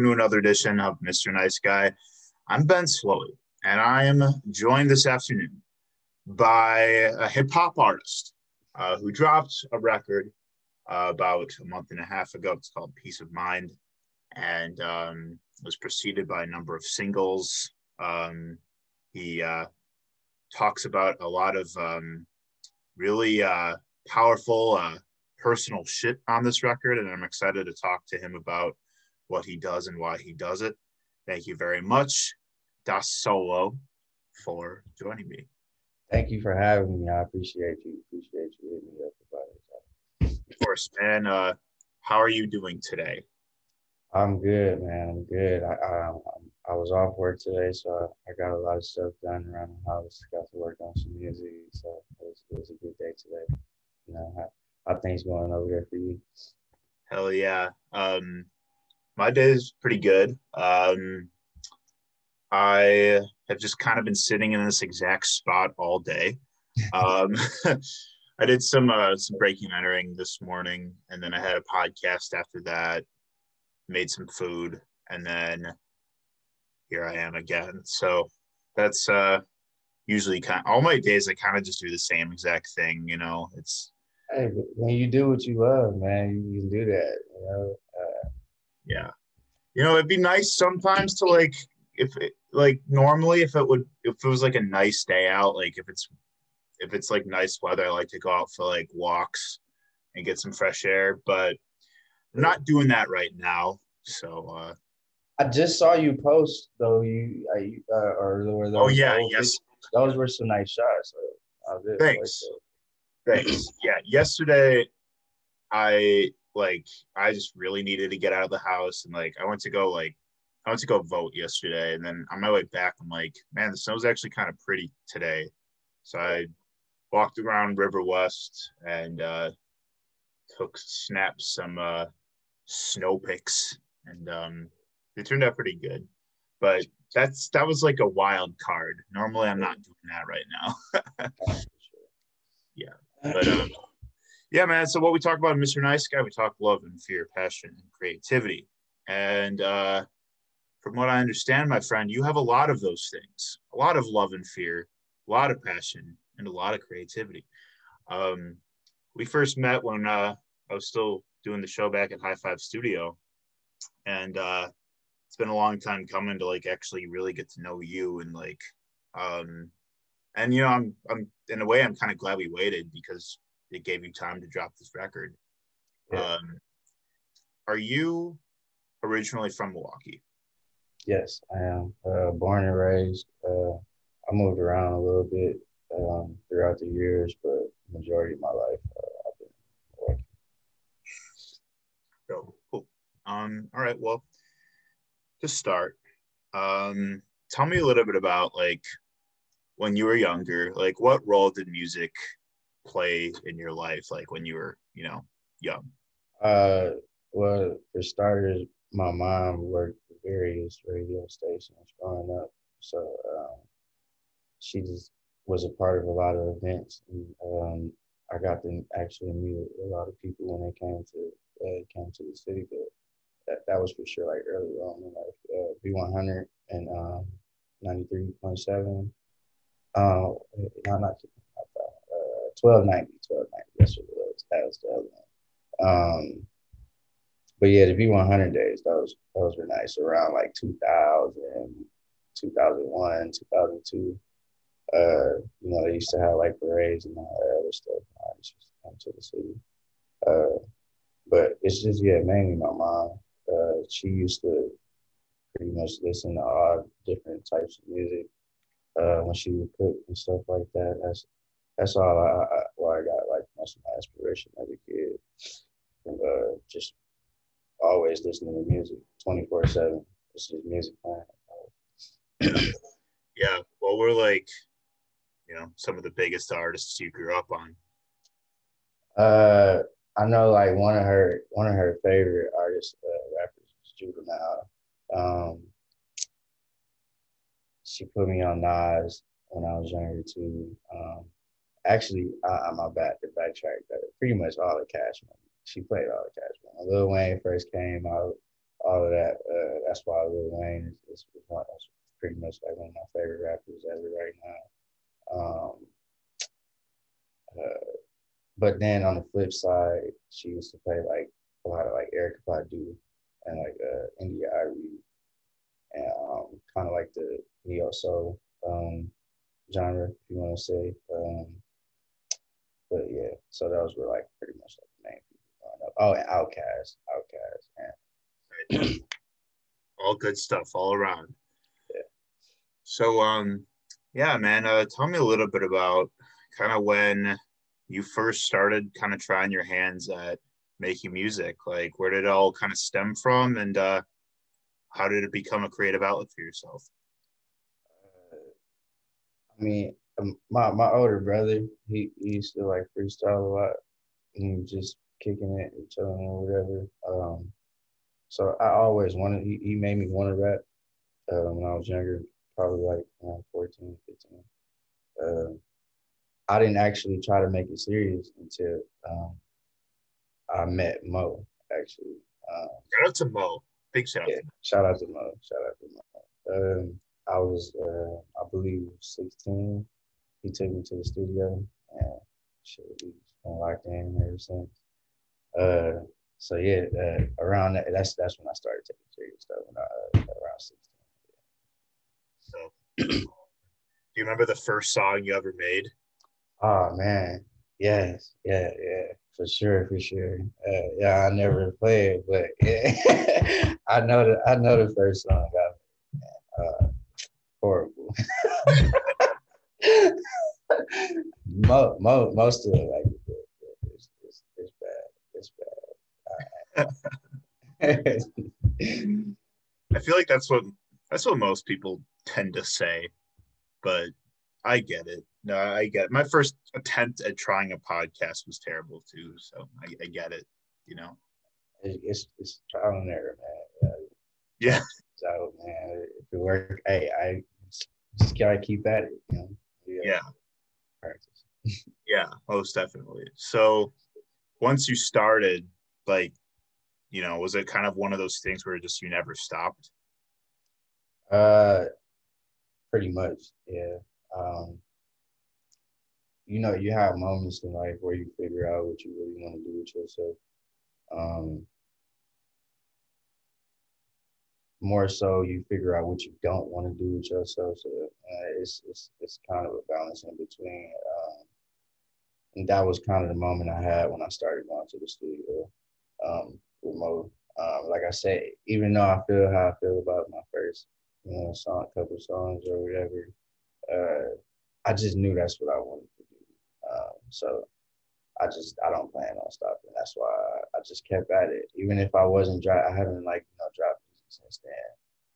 welcome to another edition of Mr. Nice Guy. I'm Ben Slowey, and I am joined this afternoon by a hip hop artist uh, who dropped a record uh, about a month and a half ago. It's called Peace of Mind, and um, was preceded by a number of singles. Um, he uh, talks about a lot of um, really uh, powerful uh, personal shit on this record, and I'm excited to talk to him about what he does and why he does it. Thank you very much, Dot Solo, for joining me. Thank you for having me. I appreciate you. Appreciate you hitting me up about it. Of course, man. Uh, how are you doing today? I'm good, man. I'm good. I, I, I was off work today, so I got a lot of stuff done around the house. Got to work on some music, so it was, it was a good day today. You know, how, how things going over there for you? Hell yeah. Um, my day is pretty good. Um, I have just kind of been sitting in this exact spot all day. Um, I did some uh, some breaking entering this morning, and then I had a podcast after that. Made some food, and then here I am again. So that's uh, usually kind. Of, all my days, I kind of just do the same exact thing. You know, it's. Hey, when you do what you love, man, you can do that. You know, yeah. You know it'd be nice sometimes to like if it, like normally if it would if it was like a nice day out like if it's if it's like nice weather i like to go out for like walks and get some fresh air but i'm not doing that right now so uh. I just saw you post though you I, uh, or, or oh yeah yes. those were some nice shots so thanks. thanks. Yeah yesterday i like I just really needed to get out of the house and like I went to go like I went to go vote yesterday and then on my way back I'm like, man, the snow's actually kind of pretty today. So I walked around River West and uh took snaps some uh snow pics and um they turned out pretty good. But that's that was like a wild card. Normally I'm not doing that right now. yeah. But um yeah, man. So what we talk about in Mr. Nice Guy, we talk love and fear, passion, and creativity. And uh, from what I understand, my friend, you have a lot of those things: a lot of love and fear, a lot of passion, and a lot of creativity. Um, we first met when uh, I was still doing the show back at High Five Studio, and uh, it's been a long time coming to like actually really get to know you and like, um, and you know, I'm I'm in a way I'm kind of glad we waited because it gave you time to drop this record. Yeah. Um, are you originally from Milwaukee? Yes, I am. Uh, born and raised. Uh, I moved around a little bit um, throughout the years, but majority of my life uh, I've been Milwaukee. Oh, cool. Um, all right. Well, to start, um, tell me a little bit about like when you were younger. Like, what role did music play in your life, like when you were, you know, young? Uh, well, for starters, my mom worked for various radio stations growing up, so um, she just was a part of a lot of events, and um, I got to actually meet a lot of people when they came to uh, came to the city. But that, that was for sure, like early on in life. Uh, V100 and um, 93.7. Uh, not, not 1290, 1290. That's what it was. That was the other one. Um, but yeah, the V100 days, those those were nice. Around like 2000, 2001, 2002. Uh, you know, they used to have like parades and all that other stuff. I just come to the city. Uh, but it's just yeah, mainly my mom. Uh, she used to pretty much listen to all different types of music uh, when she would cook and stuff like that. That's that's all I, I where I got like most of my inspiration as a kid. From uh, just always listening to music 24 7 this is music playing yeah. Well we're like you know some of the biggest artists you grew up on? Uh i know like one of her one of her favorite artists uh, rappers is juvenile. Um she put me on nas when i was younger too. Um actually, my back to backtrack pretty much all the Cash Money. She played all the Cash Money. Lil Wayne first came out. all of that. Uh, that's why Lil Wayne is, is one, that's pretty much like one of my favorite rappers ever right now. Um, uh, but then on the flip side, she used to play like a lot of like Erykah Badu and like uh, India.Arie and um, kind of like the neo soul um, genre, if you want to say. Um, but yeah, so those were like pretty much like the main people growing up. Oh, and Outkast, Outkast, and all good stuff all around. Yeah. So um, yeah, man, uh, tell me a little bit about kind of when you first started kind of trying your hands at making music. Like, where did it all kind of stem from, and uh, how did it become a creative outlet for yourself? I mean, my my older brother, he, he used to like freestyle a lot and just kicking it and chilling or whatever. Um, so I always wanted. He, he made me want to rap uh, when I was younger, probably like around 14, 15. Uh, I didn't actually try to make it serious until um, I met Mo. Actually, um, shout out to Mo. Big shout yeah, out. Shout out to Mo. Shout out to Mo. Um, I was, uh, I believe, 16. He took me to the studio, and shit, we've been locked in ever since. Uh, so yeah, uh, around that, that's that's when I started taking serious stuff. When I uh, around 16. So, do you remember the first song you ever made? Oh man, yes, yeah, yeah, for sure, for sure. Uh, yeah, I never played, but yeah, I know the I know the first song I uh, horrible. Mo, mo, most of it, like it's, it's, it's bad. It's bad. I feel like that's what that's what most people tend to say, but I get it. No, I get it. My first attempt at trying a podcast was terrible too, so I, I get it. You know, it's it's trial and error, man. Yeah. So man, if it work, hey, I just gotta keep at it. You know. Yeah. yeah. Practice. yeah, most definitely. So once you started, like, you know, was it kind of one of those things where just you never stopped? Uh, pretty much, yeah. Um, you know, you have moments in life where you figure out what you really want to do with yourself. Um, more so, you figure out what you don't want to do with yourself. So uh, it's it's it's kind of a balance in between. Um, and that was kind of the moment I had when I started going to the studio um. Um, like I said, even though I feel how I feel about my first, you know, song, couple songs or whatever, uh, I just knew that's what I wanted to do. Um, so I just I don't plan on stopping. That's why I, I just kept at it, even if I wasn't dry. I haven't like you know dropped since then.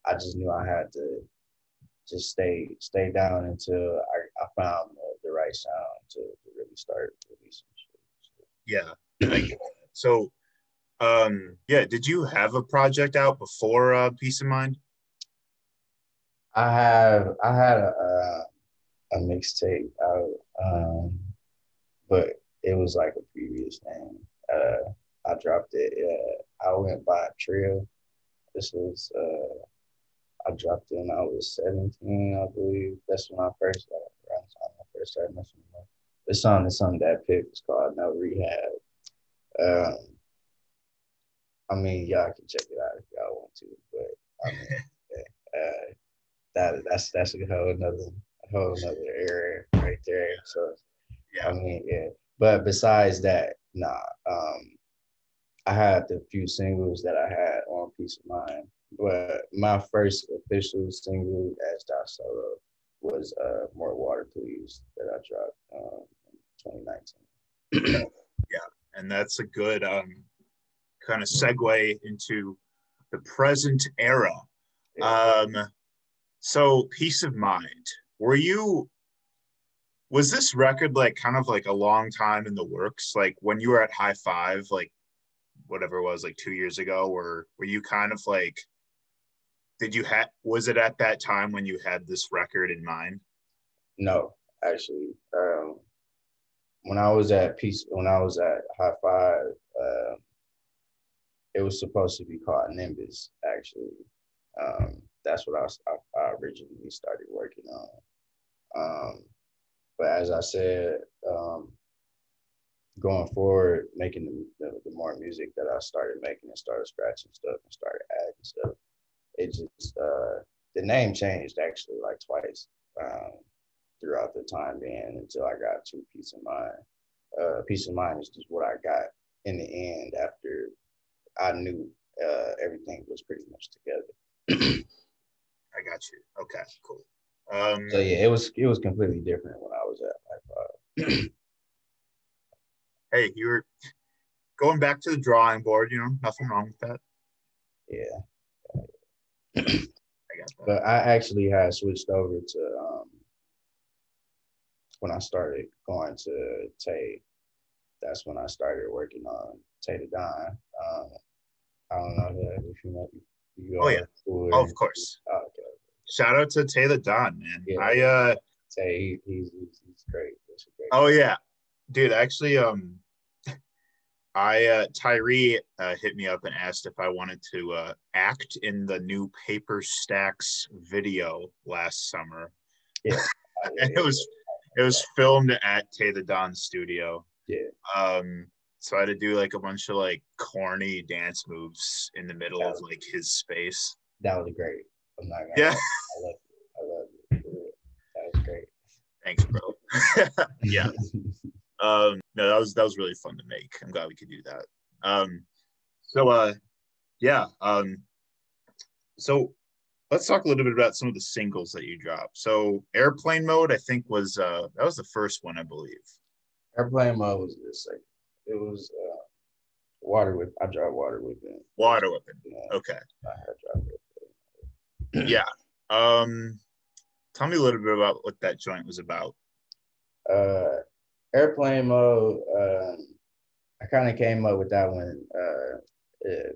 I just knew I had to just stay stay down until I, I found the, the right sound to, to really start releasing shit. Yeah. so um yeah, did you have a project out before uh Peace of Mind? I have I had a a, a mixtape out um but it was like a previous name. Uh I dropped it. Uh, I went by Trill. This was uh I dropped in. I was 17, I believe. That's when I first got around the time I first started messing with The song, the song that picked was called No Rehab. Um, I mean, y'all can check it out if y'all want to, but I mean, uh, that that's that's a whole another whole another area right there. So, yeah, I mean, yeah. But besides that, nah. Um, I had the few singles that I had on Peace of Mind but my first official single as Dot Solo was uh, More Water Please that I dropped um, in 2019. yeah, and that's a good um, kind of segue into the present era. Um, so, Peace of Mind, were you was this record like kind of like a long time in the works like when you were at high five like whatever it was like two years ago or were you kind of like did you have was it at that time when you had this record in mind no actually um, when i was at peace when i was at high five um, it was supposed to be called Nimbus, actually. Um, that's what I, I, I, originally started working on. Um, but as I said, um, going forward, making the, the, the, more music that I started making and started scratching stuff and started adding stuff, it just, uh, the name changed actually like twice um, throughout the time being until I got to Peace of Mind. Uh, Peace of Mind is just what I got in the end after I knew uh, everything was pretty much together. I got you. Okay, cool. Um, so yeah, it was it was completely different when I was at High Five. hey, you were going back to the drawing board. You know, nothing wrong with that. Yeah. I got that. But I actually had switched over to um, when I started going to Tay. That's when I started working on Tay to Don. Um, I don't know if you know. You oh yeah. Oh, of course. Oh, okay. Shout out to Taylor Don, man. Yeah, I uh say he's, he's, he's great. great. Oh yeah, dude. Actually, um, I uh, Tyree uh, hit me up and asked if I wanted to uh, act in the new Paper Stacks video last summer. Yeah, it was it was filmed at Taylor Don studio. Yeah. Um, so I had to do like a bunch of like corny dance moves in the middle of like his space. That was great. I'm not gonna yeah. I love it. I love it. That was great. Thanks, bro. yeah. um, no, that was that was really fun to make. I'm glad we could do that. Um, so uh, yeah. Um, so let's talk a little bit about some of the singles that you dropped. So airplane mode, I think was uh that was the first one, I believe. Airplane mode was the second it was uh, water with I dropped water with it. Water whipping. Yeah, okay. I had drive with it. yeah. Um tell me a little bit about what that joint was about. Uh airplane mode, uh, I kind of came up with that one uh, uh,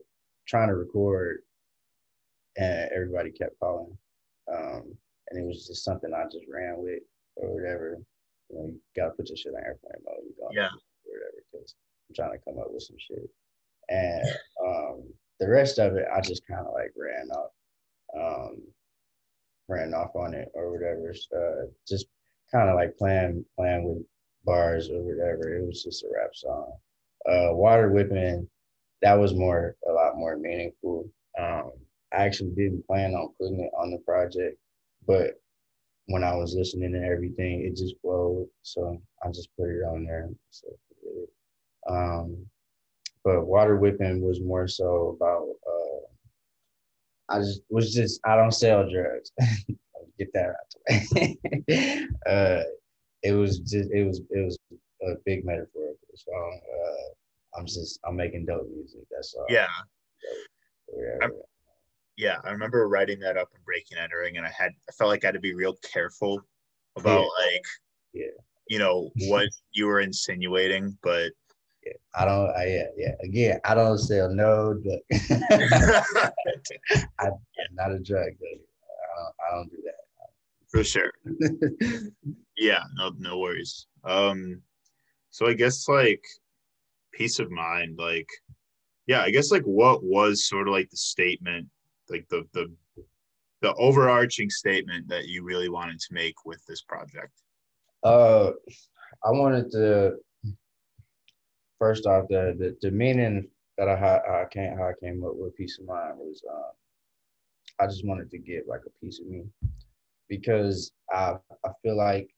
trying to record and everybody kept calling. Um, and it was just something I just ran with or whatever. You know, you gotta put your shit on airplane mode. You go, yeah whatever because I'm trying to come up with some shit. And um, the rest of it, I just kind of like ran off, um, ran off on it or whatever. Uh, just kind of like playing playing with bars or whatever. It was just a rap song. Uh, Water whipping, that was more a lot more meaningful. Um, I actually didn't plan on putting it on the project, but when I was listening to everything, it just flowed. So I just put it on there. So um, but water whipping was more so about uh, I just was just I don't sell drugs. Get that out the way. uh, it was just it was it was a big metaphor. metaphorical song. Uh, I'm just I'm making dope music. That's all. Yeah. yeah, yeah, I remember writing that up and breaking entering, and I had I felt like I had to be real careful about yeah. like yeah you know what you were insinuating, but I don't. I, yeah, yeah. Again, I don't sell no drug. I, am not a drug. I don't, I don't do that. For sure. yeah. No. No worries. Um. So I guess like peace of mind. Like, yeah. I guess like what was sort of like the statement, like the the the overarching statement that you really wanted to make with this project. Uh, I wanted to first off, the the, the meaning that I had, I came how I came up with peace of mind was um, I just wanted to get like a piece of me because I I feel like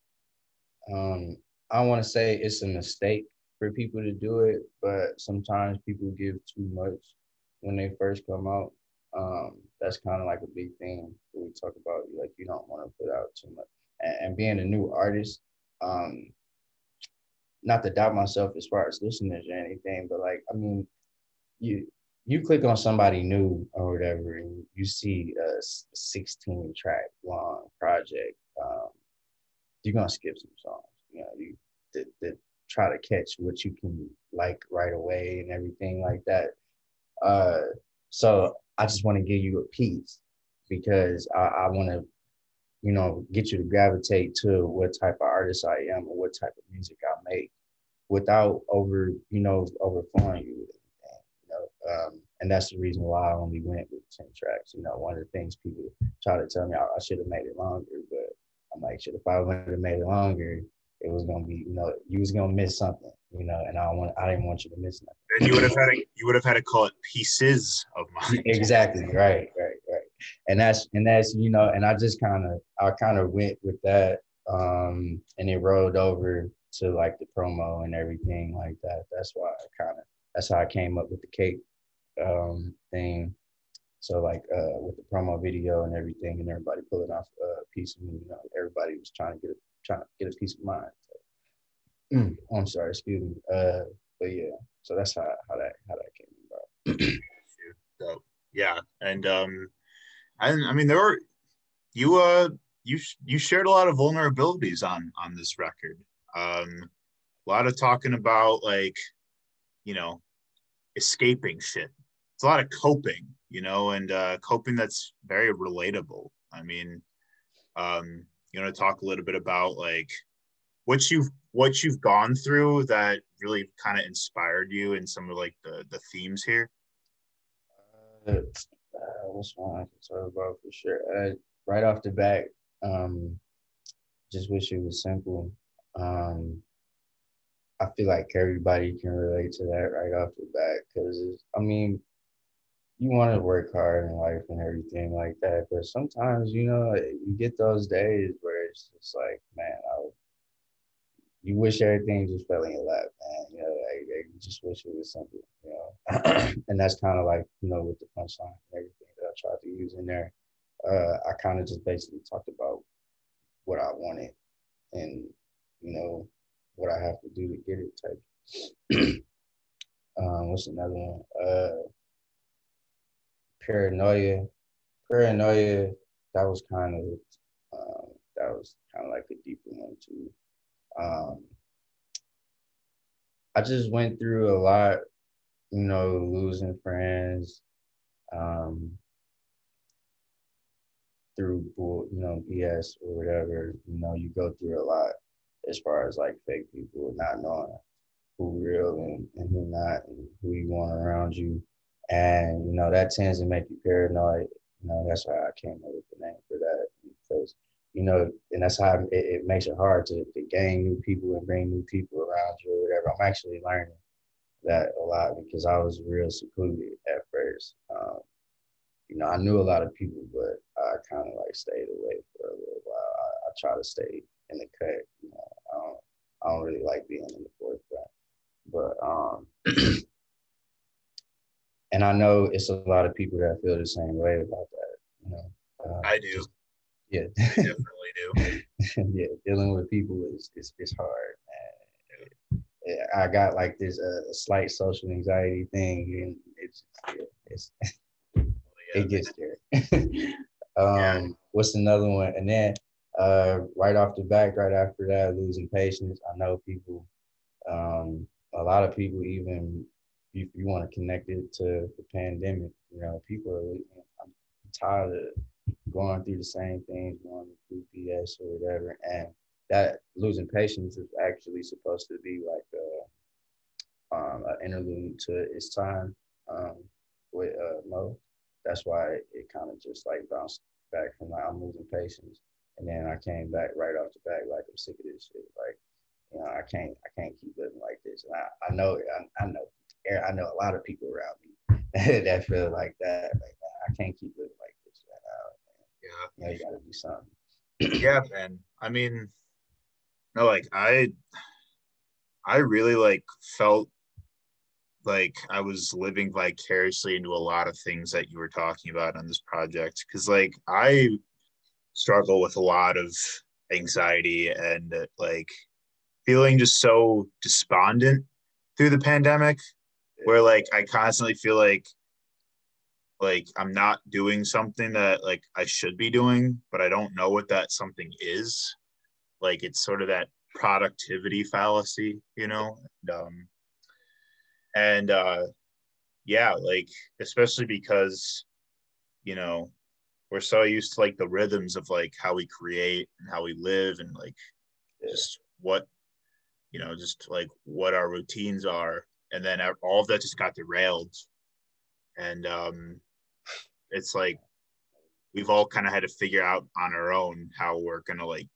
um, I don't want to say it's a mistake for people to do it, but sometimes people give too much when they first come out. Um, that's kind of like a big thing we talk about. Like you don't want to put out too much, and, and being a new artist, um, not to doubt myself as far as listeners or anything, but like, I mean, you you click on somebody new or whatever, and you see a 16 track long project, um, you're gonna skip some songs. You know, you try to catch what you can like right away and everything like that. Uh, so I just want to give you a piece because I, I want to, you know, get you to gravitate to what type of artist I am or what type of music I make without over, you know, overflowing you Um, and that's the reason why I only went with 10 tracks. You know, one of the things people try to tell me I, I should have made it longer, but I'm like, shit, if I would have made it longer, it was gonna be, you know, you was gonna miss something, you know, and I want I didn't want you to miss nothing. And you would have had to, you would have had to call it pieces of mine. exactly, right, right, right. And that's and that's, you know, and I just kind of I kind of went with that. Um, and it rolled over to like the promo and everything like that. That's why I kind of that's how I came up with the cake um, thing. So like uh, with the promo video and everything, and everybody pulling off a piece of me, you know, everybody was trying to get a trying to get a piece of mind. So, mm, I'm sorry, excuse me. Uh, but yeah, so that's how how that how that came about. so, yeah, and um, I I mean there were you uh you you shared a lot of vulnerabilities on on this record. Um, a lot of talking about like, you know, escaping shit. It's a lot of coping, you know, and uh, coping that's very relatable. I mean, um, you want to talk a little bit about like what you've what you've gone through that really kind of inspired you in some of like the the themes here. Uh, uh, what's one I can talk about for sure? Uh, right off the bat, um, just wish it was simple. Um, I feel like everybody can relate to that right off the bat because I mean, you want to work hard in life and everything like that, but sometimes you know you get those days where it's just like, man, I you wish everything just fell in your lap, man. You know, like, like you just wish it was simple, you know. and that's kind of like you know with the punchline and everything that I tried to use in there. Uh, I kind of just basically talked about what I wanted and you know what I have to do to get it type. um, what's another one? Uh, paranoia. Paranoia. That was kind of um, that was kind of like a deeper one too. Um, I just went through a lot, you know, losing friends, um, through you know BS or whatever. You know, you go through a lot as far as like fake people not knowing who real and, and who not and who you want around you. And you know, that tends to make you paranoid. You know, that's why I came up with the name for that because, you know, and that's how it, it makes it hard to, to gain new people and bring new people around you or whatever. I'm actually learning that a lot because I was real secluded at first. Um, you know, I knew a lot of people, but I kind of like stayed away for a little while. I, I try to stay in the cut. You know, I don't, I don't really like being in the forefront, but um, and I know it's a lot of people that feel the same way about that. You know, uh, I do. Just, yeah, I definitely do. yeah, dealing with people is is, is hard. Man. I got like this uh, slight social anxiety thing, and it's yeah, it's yeah. it gets there. um, yeah. What's another one? And then uh, right off the back, right after that, losing patience. I know people, um, a lot of people, even if you want to connect it to the pandemic, you know, people are I'm tired of going through the same things, going through BS or whatever. And that losing patience is actually supposed to be like a, um, an interlude to its time um, with uh, Mo. That's why it kind of just like bounced back from like I'm losing patience and then I came back right off the back, like I'm sick of this shit. Like, you know, I can't, I can't keep living like this. And I, I know, I, I know, I know a lot of people around me that feel like that. Like, I can't keep living like this right now. Yeah, you, know, you gotta do something. yeah, man. I mean, no, like I, I really like felt like I was living vicariously into a lot of things that you were talking about on this project. Cause like I struggle with a lot of anxiety and like feeling just so despondent through the pandemic where like I constantly feel like like I'm not doing something that like I should be doing, but I don't know what that something is. Like it's sort of that productivity fallacy, you know? And, um, and uh, yeah, like especially because you know we're so used to like the rhythms of like how we create and how we live and like just what you know just like what our routines are and then all of that just got derailed and um, it's like we've all kind of had to figure out on our own how we're gonna like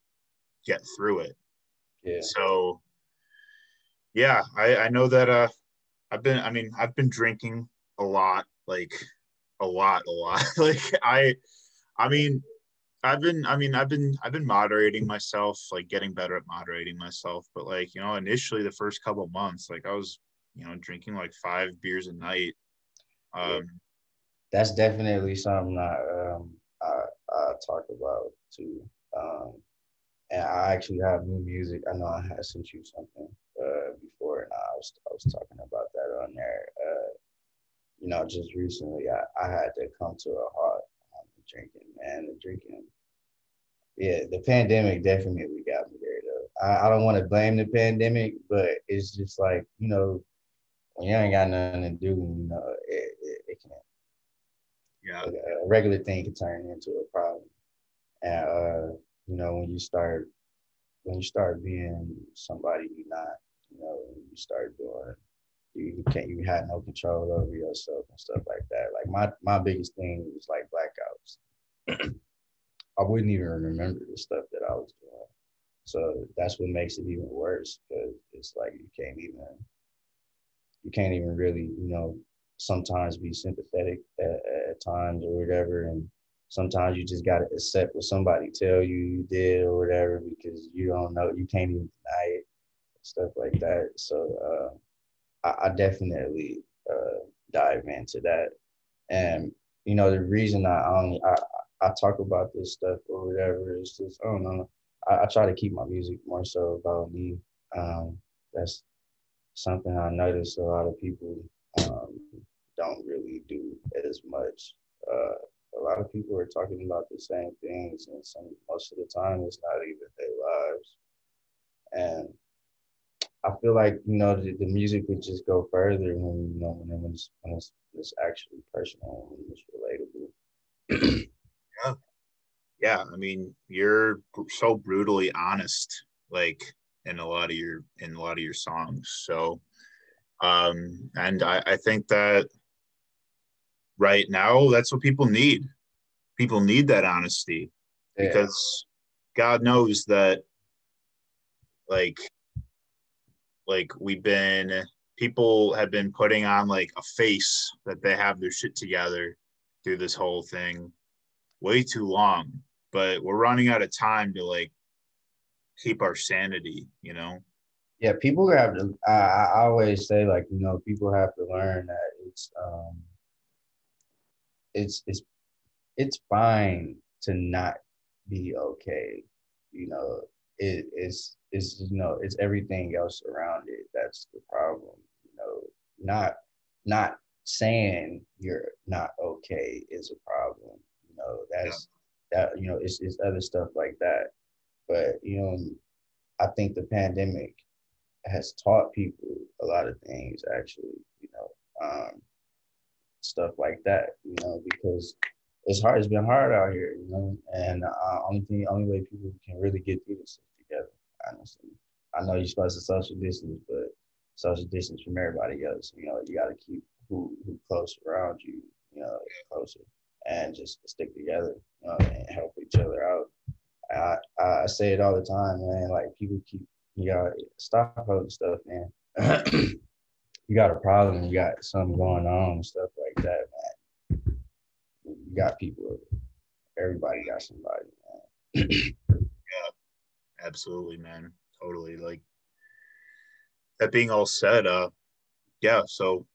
get through it. Yeah. So yeah, I, I know that uh I've been I mean I've been drinking a lot, like a lot, a lot. like I I mean I've been I mean I've been I've been moderating myself, like getting better at moderating myself. But like, you know, initially the first couple months, like I was, you know, drinking like five beers a night. Um That's definitely something I um I, I talk about too. Um and I actually have new music. I know I had sent you something uh, before, and I was I was talking about that on there. Uh, you know, just recently, I, I had to come to a halt on the drinking, man. The drinking, yeah, the pandemic definitely got me there. Though I, I don't want to blame the pandemic, but it's just like you know, when you ain't got nothing to do, you know, it, it, it can. Yeah. A regular thing can turn into a problem, and uh, you know, when you start when you start being somebody you're not, you know, you start doing you, can't you had no control over yourself and stuff like that. Like my my biggest thing was like blackouts. I wouldn't even remember the stuff that I was doing. So that's what makes it even worse because it's like you can't even you can't even really, you know, sometimes be sympathetic at, at times or whatever. And sometimes you just got to accept what somebody tell you you did or whatever because you don't know you can't even deny it stuff like that. So uh, I, I, definitely uh, dive into that. And you know the reason i only i i talk about this stuff or whatever is just i don't know. I, I try to keep my music more so about me. Um, that's something i noticed a lot of people um, don't really do as much uh, a lot of people are talking about the same things, and some most of the time it's not even their lives. And I feel like you know the, the music would just go further when you know when it's when it's, it's actually personal and it's relatable. yeah, yeah. I mean, you're so brutally honest, like in a lot of your in a lot of your songs. So, um, and I, I think that right now that's what people need people need that honesty yeah. because god knows that like like we've been people have been putting on like a face that they have their shit together through this whole thing way too long but we're running out of time to like keep our sanity you know yeah people have to I, I always say like you know people have to learn that it's um it's it's it's fine to not be okay. You know, it is it's you know it's everything else around it that's the problem. You know, not not saying you're not okay is a problem. You know, that's yeah. that you know it's it's other stuff like that. But you know, I think the pandemic has taught people a lot of things actually. You know, um, stuff like that. You know, because it's hard. It's been hard out here, you know. And uh, only thing, only way people can really get through this is together. Honestly, I know you're supposed to social distance, but social distance from everybody else. You know, you got to keep who who close around you, you know, closer, and just stick together, you know, and help each other out. I I say it all the time, man. Like people keep you got to stop holding stuff, man. you got a problem, you got something going on stuff like that, man you got people. Everybody got somebody, man. yeah, absolutely, man. Totally. Like that being all said, uh, yeah. So,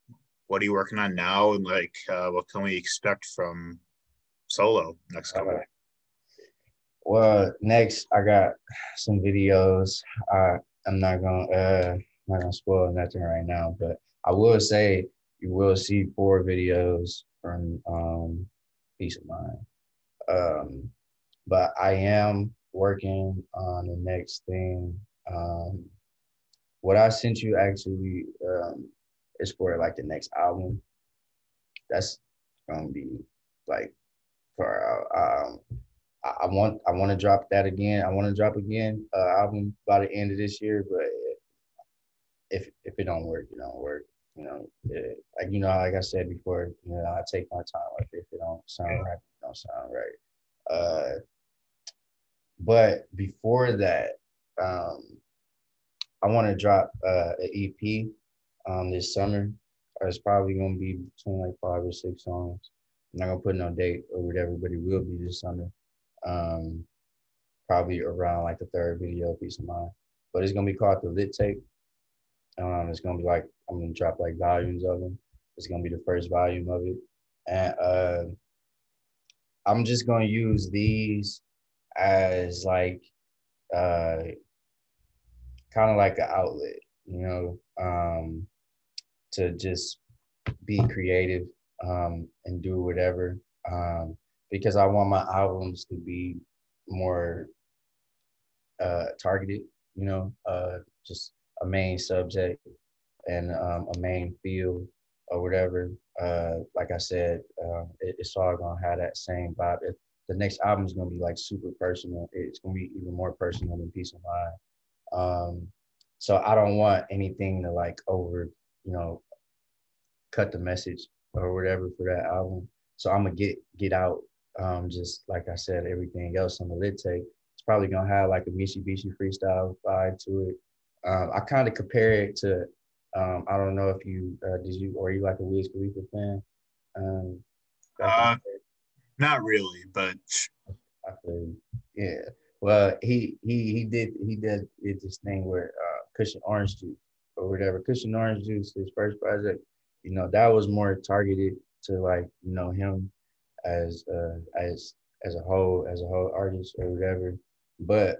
what are you working on now, and like, uh, what can we expect from Solo next couple? Well, next I got some videos. I I'm not gonna uh not gonna spoil nothing right now, but I will say you will see four videos from um peace of mind. Um, but I am working on the next thing. Um, what I sent you actually um, is for like the next album. That's gonna be like for uh, um, I, want I want to drop that again. I want to drop again uh, album by the end of this year, but if if it don't work, it don't work. you know, it, like you know, like I said before, you know, I take my time. Like if it don't sound right, it don't sound right. Uh, but before that, um, I want to drop uh, an EP um, this summer. It's probably gonna be between like five or six songs. I'm not gonna put no date or whatever, but it will be this summer. Um, probably around like the third video piece of mine. But it's gonna be called the Lit Tape. Um, it's gonna be like I'm gonna drop like volumes of them. It's gonna be the first volume of it, and uh, I'm just gonna use these as like uh, kind of like an outlet, you know, um, to just be creative um, and do whatever. Um, because I want my albums to be more uh, targeted, you know, uh, just a main subject and um, a main field or whatever. Uh, like I said, uh, it, it's all gonna have that same vibe. The next album is gonna be like super personal. It's gonna be even more personal than Peace of Mind. Um, so I don't want anything to like over, you know, cut the message or whatever for that album. So I'm gonna get get out um, just like I said, everything else on the lit tape. It's probably gonna have like a Mitsubishi freestyle vibe to it. Um, I kind of compare it to um, I don't know if you uh, did you or you like a Wiz Khalifa fan. Um, uh, not really, but I feel yeah. Well, he he he did he did it this thing where uh, Kush & Orange Juice or whatever Kush & Orange Juice, his first project. You know that was more targeted to like you know him as uh, as as a whole as a whole artist or whatever. But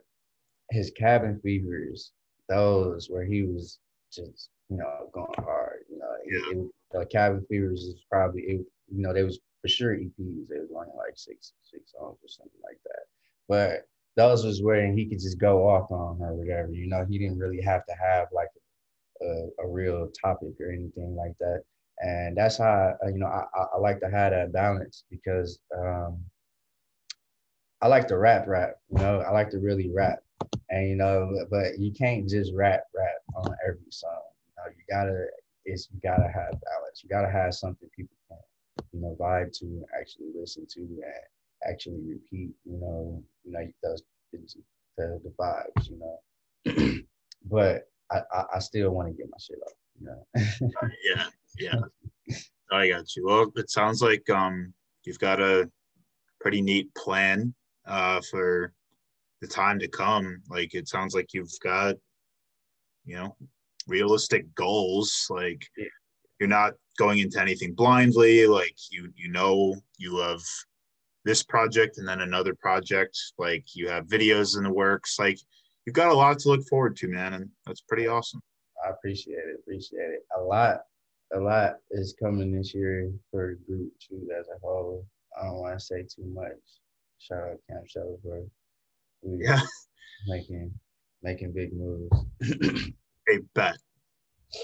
his cabin fevers, those where he was just you know going hard. You know, it, it, uh, cabin fevers is probably it, you know they was for sure EPs. They was only like six six songs or something like that. But those was where he could just go off on or whatever. You know, he didn't really have to have like a, a real topic or anything like that and that's how uh, you know I, I like to have that balance because um, I like to rap, rap. You know, I like to really rap, and you know, but you can't just rap, rap on every song. You know, you gotta it's you gotta have balance. You gotta have something people can you know vibe to, actually listen to, and actually repeat. You know, you know those the the vibes. You know, but I I, I still want to get my shit off. You know. yeah, yeah. I got you. Well, it sounds like um you've got a pretty neat plan uh for the time to come. Like it sounds like you've got you know realistic goals. Like you're not going into anything blindly. Like you you know you have this project and then another project. Like you have videos in the works. Like you've got a lot to look forward to, man, and that's pretty awesome. I appreciate it. Appreciate it a lot a lot is coming this year for the group too as a whole. I don't want to say too much. Shout out Camp Shelburne. We yeah. making making big moves. hey, bet.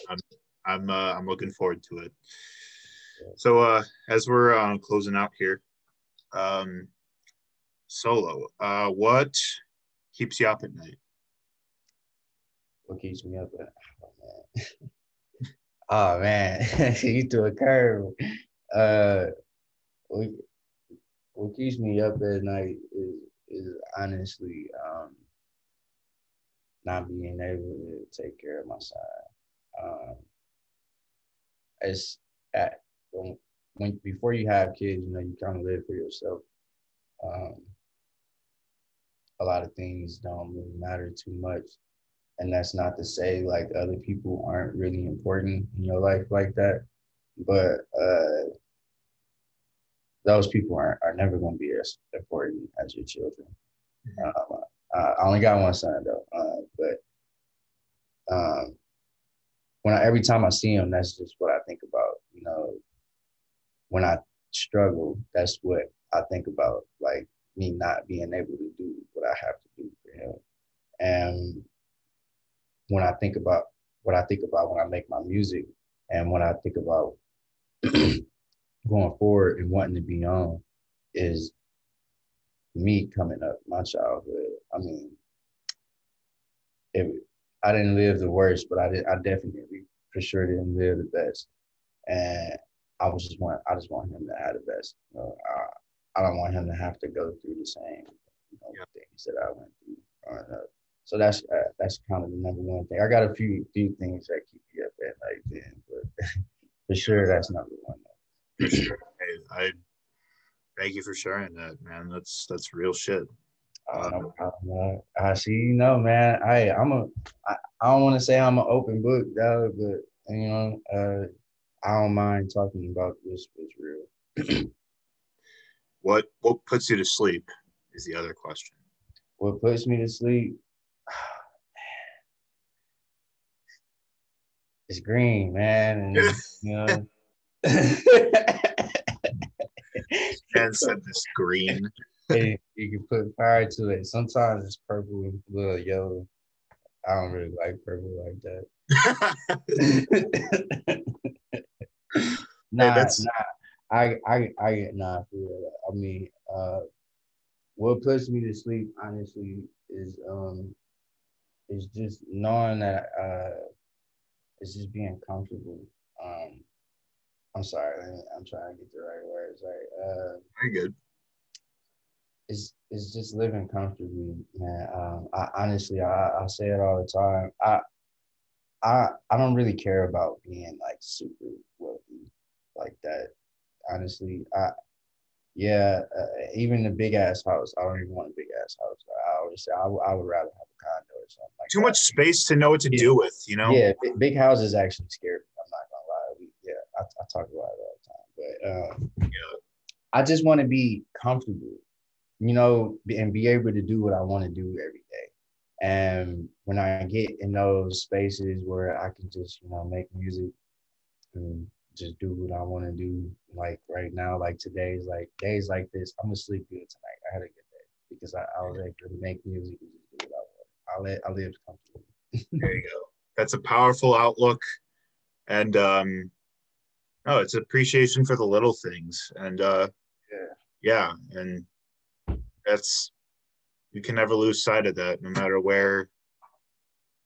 I'm I'm uh, I'm looking forward to it. So uh, as we're uh, closing out here, um, solo, uh, what keeps you up at night? What keeps me up at? Oh, Oh man, you threw a curve. Uh, what, what keeps me up at night is is honestly um, not being able to take care of my son. Um, it's at when before you have kids, you know, you kind of live for yourself. Um, a lot of things don't really matter too much and that's not to say like other people aren't really important in your life like that but uh those people are, are never going to be as important as your children. Mm-hmm. um, I only got one son though uh, but um when I, every time I see him that's just what I think about you know. When I struggle that's what I think about like me not being able to do what I have to do for him. And when I think about what I think about when I make my music and when I think about going forward and wanting to be on is me coming up, my childhood. I mean, it, I didn't live the worst, but I did. I definitely for sure didn't live the best, and I was just want I just want him to have the best. You know, I, I don't want him to have to go through the same you know, yeah. things that I went through growing up. So that's that's kind of the number one thing. I got a few few things that keep me up at night, then, but for sure that's number one. For sure. Hey, I thank you for sharing that, man. That's that's real shit. Uh, no problem, I see, you know, man. I I'm a I, I don't want to say I'm an open book, though, but you know, uh, I don't mind talking about this. What's real. what what puts you to sleep is the other question. What puts me to sleep? It's green, man, and you know. Man said this green. Hey, you can put fire to it. Sometimes it's purple and little yellow. I don't really like purple like that. nah, hey, nah. I, I, I, nah, for real. I mean, uh, what puts me to sleep, honestly, is um, is just knowing that uh, it's just being comfortable. Um, I'm sorry, I'm trying to get the right words. Right, uh, very good. It's it's just living comfortably, man. Um, I honestly, I, I say it all the time. I I I don't really care about being like super wealthy like that. Honestly, I yeah, uh, even the big ass house. I don't even want a big ass house. I always say I, w- I would rather have a condo or something like Too much space to know what to yeah. do with, you know? Yeah, big, houses actually scare me. I'm not gonna lie. We, yeah, I, I talk about it all the time. But um, yeah. I just want to be comfortable, you know, and be able to do what I want to do every day. And when I get in those spaces where I can just, you know, make music and just do what I want to do. Like right now, like today's like days like this, I'm gonna sleep good tonight. I had a good day because I, I was able to make music and just do what I want. I let I lived comfortably. there you go. That's a powerful outlook, and um, no, it's appreciation for the little things, and uh, yeah, yeah, and that's you can never lose sight of that, no matter where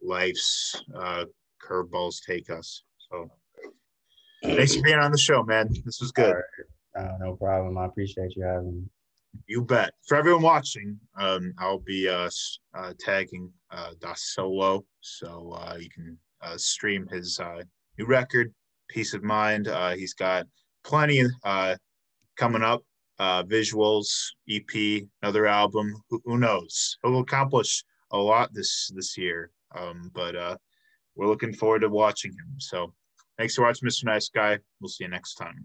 life's uh, curveballs take us. So Thanks for being on the show, man. This was good. Right. Uh, no problem. I appreciate you having me. You bet. For everyone watching, um, I'll be uh, uh, tagging uh, Dot Solo, so uh, you can uh, stream his uh, new record, Peace of Mind. Uh, he's got plenty uh, coming up, uh, visuals, EP, another album. Who, who knows? He'll accomplish a lot this this year. Um, but uh, we're looking forward to watching him. So Thanks for watching, Mr. Nice Guy. We'll see you next time.